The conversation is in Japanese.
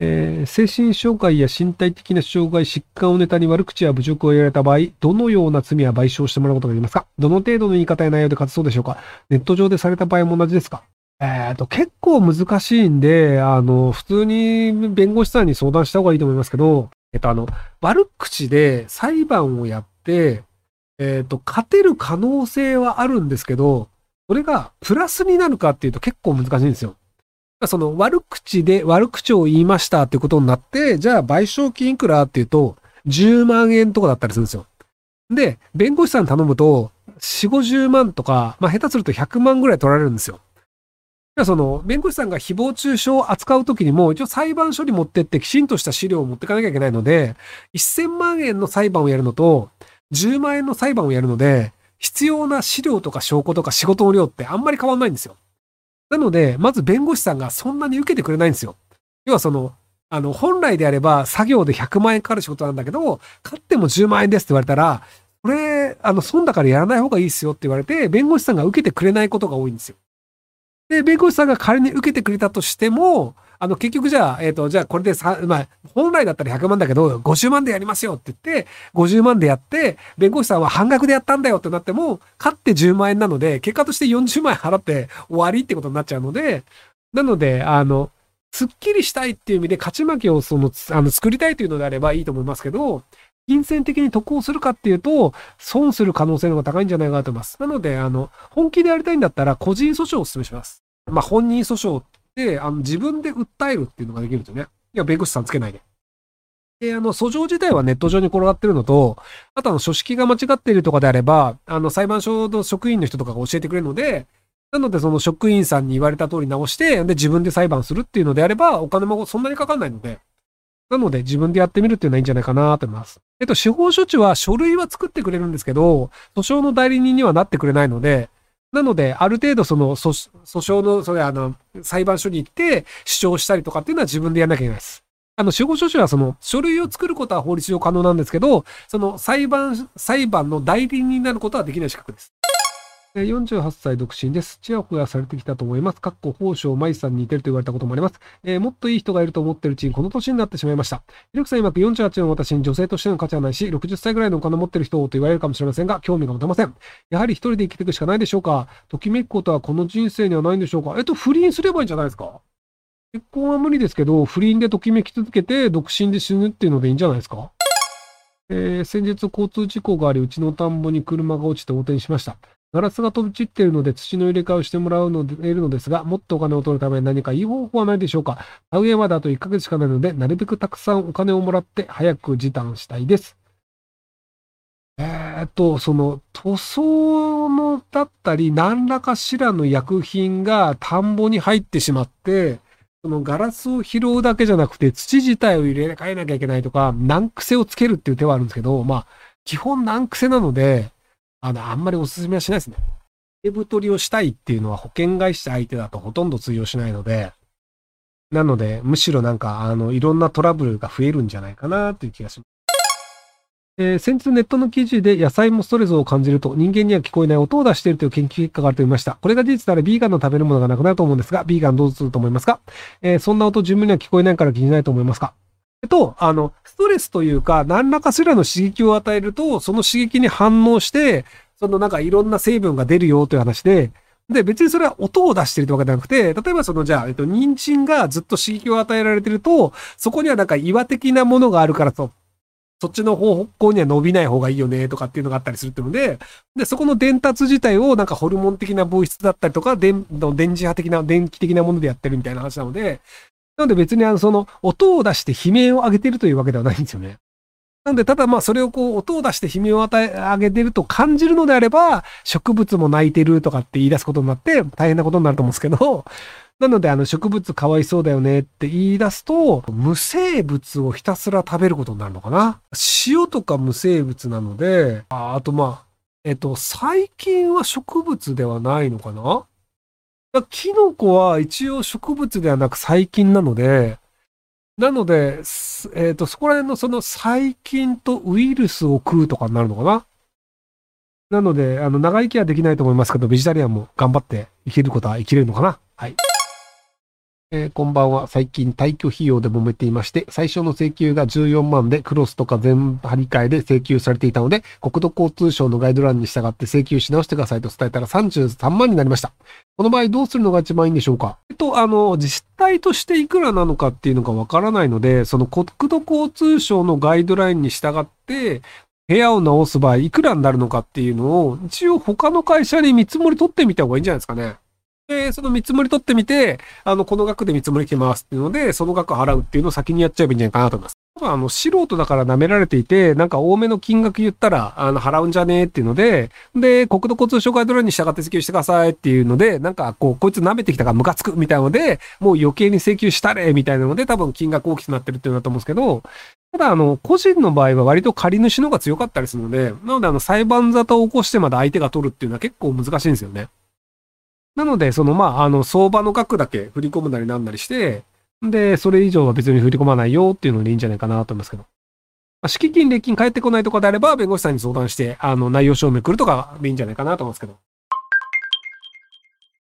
えー精神障害や身体的な障害、疾患をネタに悪口や侮辱を言われた場合、どのような罪は賠償してもらうことができますか？どの程度の言い方や内容で勝つそうでしょうか？ネット上でされた場合も同じですか？えっと、結構難しいんで、あの、普通に弁護士さんに相談した方がいいと思いますけど、えっと、あの、悪口で裁判をやって、えっと、勝てる可能性はあるんですけど、それがプラスになるかっていうと結構難しいんですよ。その悪口で悪口を言いましたっていうことになって、じゃあ賠償金いくらっていうと、10万円とかだったりするんですよ。で、弁護士さん頼むと、4、50万とか、まあ下手すると100万ぐらい取られるんですよ。その、弁護士さんが誹謗中傷を扱うときにも、一応裁判所に持ってってきちんとした資料を持っていかなきゃいけないので、1000万円の裁判をやるのと、10万円の裁判をやるので、必要な資料とか証拠とか仕事の量ってあんまり変わんないんですよ。なので、まず弁護士さんがそんなに受けてくれないんですよ。要はその、あの、本来であれば作業で100万円かかる仕事なんだけど、買っても10万円ですって言われたら、これ、あの、損だからやらない方がいいですよって言われて、弁護士さんが受けてくれないことが多いんですよ。で、弁護士さんが仮に受けてくれたとしても、あの、結局じゃあ、えっ、と、じゃあこれでさ、まあ、本来だったら100万だけど、50万でやりますよって言って、50万でやって、弁護士さんは半額でやったんだよってなっても、勝って10万円なので、結果として40万円払って終わりってことになっちゃうので、なので、あの、すっきりしたいっていう意味で勝ち負けをその、あの、作りたいというのであればいいと思いますけど、金銭的に得をするかっていうと、損する可能性の方が高いんじゃないかなと思います。なので、あの、本気でやりたいんだったら、個人訴訟をお勧めします。まあ、本人訴訟って、あの、自分で訴えるっていうのができるんですよね。いや、弁護士さんつけないで。で、あの、訴状自体はネット上に転がってるのと、あとあの、書式が間違っているとかであれば、あの、裁判所の職員の人とかが教えてくれるので、なので、その職員さんに言われた通り直して、で、自分で裁判するっていうのであれば、お金もそんなにかかんないので、なので、自分でやってみるっていうのはいいんじゃないかなと思います。えっと、司法処置は書類は作ってくれるんですけど、訴訟の代理人にはなってくれないので、なので、ある程度その訴訟の、それあの、裁判所に行って主張したりとかっていうのは自分でやんなきゃいけないです。あの、司法書士はその書類を作ることは法律上可能なんですけど、その裁判、裁判の代理人になることはできない資格です。48歳独身です。ちやほやされてきたと思います。かっこ、宝生舞さんに似てると言われたこともあります。えーもっといい人がいると思ってるうちにこの年になってしまいました。ひろくさん曰く48の私に女性としての価値はないし、60歳ぐらいのお金を持ってる人と言われるかもしれませんが、興味が持てません。やはり一人で生きていくしかないでしょうか。ときめくことはこの人生にはないんでしょうか。えっと、不倫すればいいんじゃないですか。結婚は無理ですけど、不倫でときめき続けて、独身で死ぬっていうのでいいんじゃないですか。えー先日交通事故があり、うちの田んぼに車が落ちて横転しました。ガラスが飛び散っているので土の入れ替えをしてもらうので、得るのですが、もっとお金を取るために何かいい方法はないでしょうか？田植えまであと1ヶ月しかないので、なるべくたくさんお金をもらって早く時短したいです。えーっと、その塗装のだったり、何らかしらの薬品が田んぼに入ってしまって、そのガラスを拾うだけじゃなくて、土自体を入れ替えなきゃいけないとか、難癖をつけるっていう手はあるんですけど、まあ、基本難癖なので、あの、あんまりお勧めはしないですね。手太りをしたいっていうのは保険会社相手だとほとんど通用しないので、なので、むしろなんか、あの、いろんなトラブルが増えるんじゃないかなという気がします。えー先日ネットの記事で野菜もストレスを感じると人間には聞こえない音を出しているという研究結果があると言いました。これが事実ならビーガンの食べるものがなくなると思うんですが、ビーガンどうすると思いますか、えーそんな音十分には聞こえないから気にしないと思いますか？と、あの、ストレスというか、何らかしらの刺激を与えると、その刺激に反応して、そのなんかいろんな成分が出るよという話で、で、別にそれは音を出してるってわけじゃなくて、例えばそのじゃあ、えっと、人参がずっと刺激を与えられてると、そこにはなんか岩的なものがあるからと、そっちの方向には伸びない方がいいよねとかっていうのがあったりするっていうので、で、そこの伝達自体をなんかホルモン的な物質だったりとか、電、電磁波的な、電気的なものでやってるみたいな話なので、なので別にあの、その、音を出して悲鳴を上げてるというわけではないんですよね。なので、ただまあ、それをこう、音を出して悲鳴を与え、上げてると感じるのであれば、植物も泣いてるとかって言い出すことになって、大変なことになると思うんですけど、なので、あの、植物かわいそうだよねって言い出すと、無生物をひたすら食べることになるのかな。塩とか無生物なので、ああとまあ、えっと、細菌は植物ではないのかなキノコは一応植物ではなく細菌なので、なので、えっ、と、そこら辺のその細菌とウイルスを食うとかになるのかな？なので、あの、長生きはできないと思いますけど、ベジタリアンも頑張って生きることは生きれるのかな？はい。えーこんばんは。最近退去費用で揉めていまして、最初の請求が14万でクロスとか全張り替えで請求されていたので、国土交通省のガイドラインに従って請求し直してくださいと伝えたら33万になりました。この場合どうするのが一番いいんでしょうか？えっと、あの、自治体としていくらなのかっていうのがわからないので、その国土交通省のガイドラインに従って、部屋を直す場合いくらになるのかっていうのを、一応他の会社に見積もり取ってみた方がいいんじゃないですかね。で、その見積もり取ってみて、あの、この額で見積もり来ますっていうので、その額払うっていうのを先にやっちゃえばいいんじゃないかなと思います。多分あの、素人だから舐められていて、なんか多めの金額言ったら、あの、払うんじゃねえっていうので、で、国土交通省ガイドラインに従って請求してくださいっていうので、なんかこう、こいつ舐めてきたからムカつくみたいなので、もう余計に請求したれみたいなので、多分金額大きくなってるっていうのだと思うんですけど、ただあの、個人の場合は割と借り主の方が強かったりするので、なのであの、裁判沙汰を起こしてまで相手が取るっていうのは結構難しいんですよね。なので、その、まあ、あの、相場の額だけ振り込むなりなんなりして、で、それ以上は別に振り込まないよっていうのでいいんじゃないかなと思いますけど。まあ敷金、礼金返ってこないとかであれば、弁護士さんに相談して、あの、内容証明来るとかでいいんじゃないかなと思いますけど。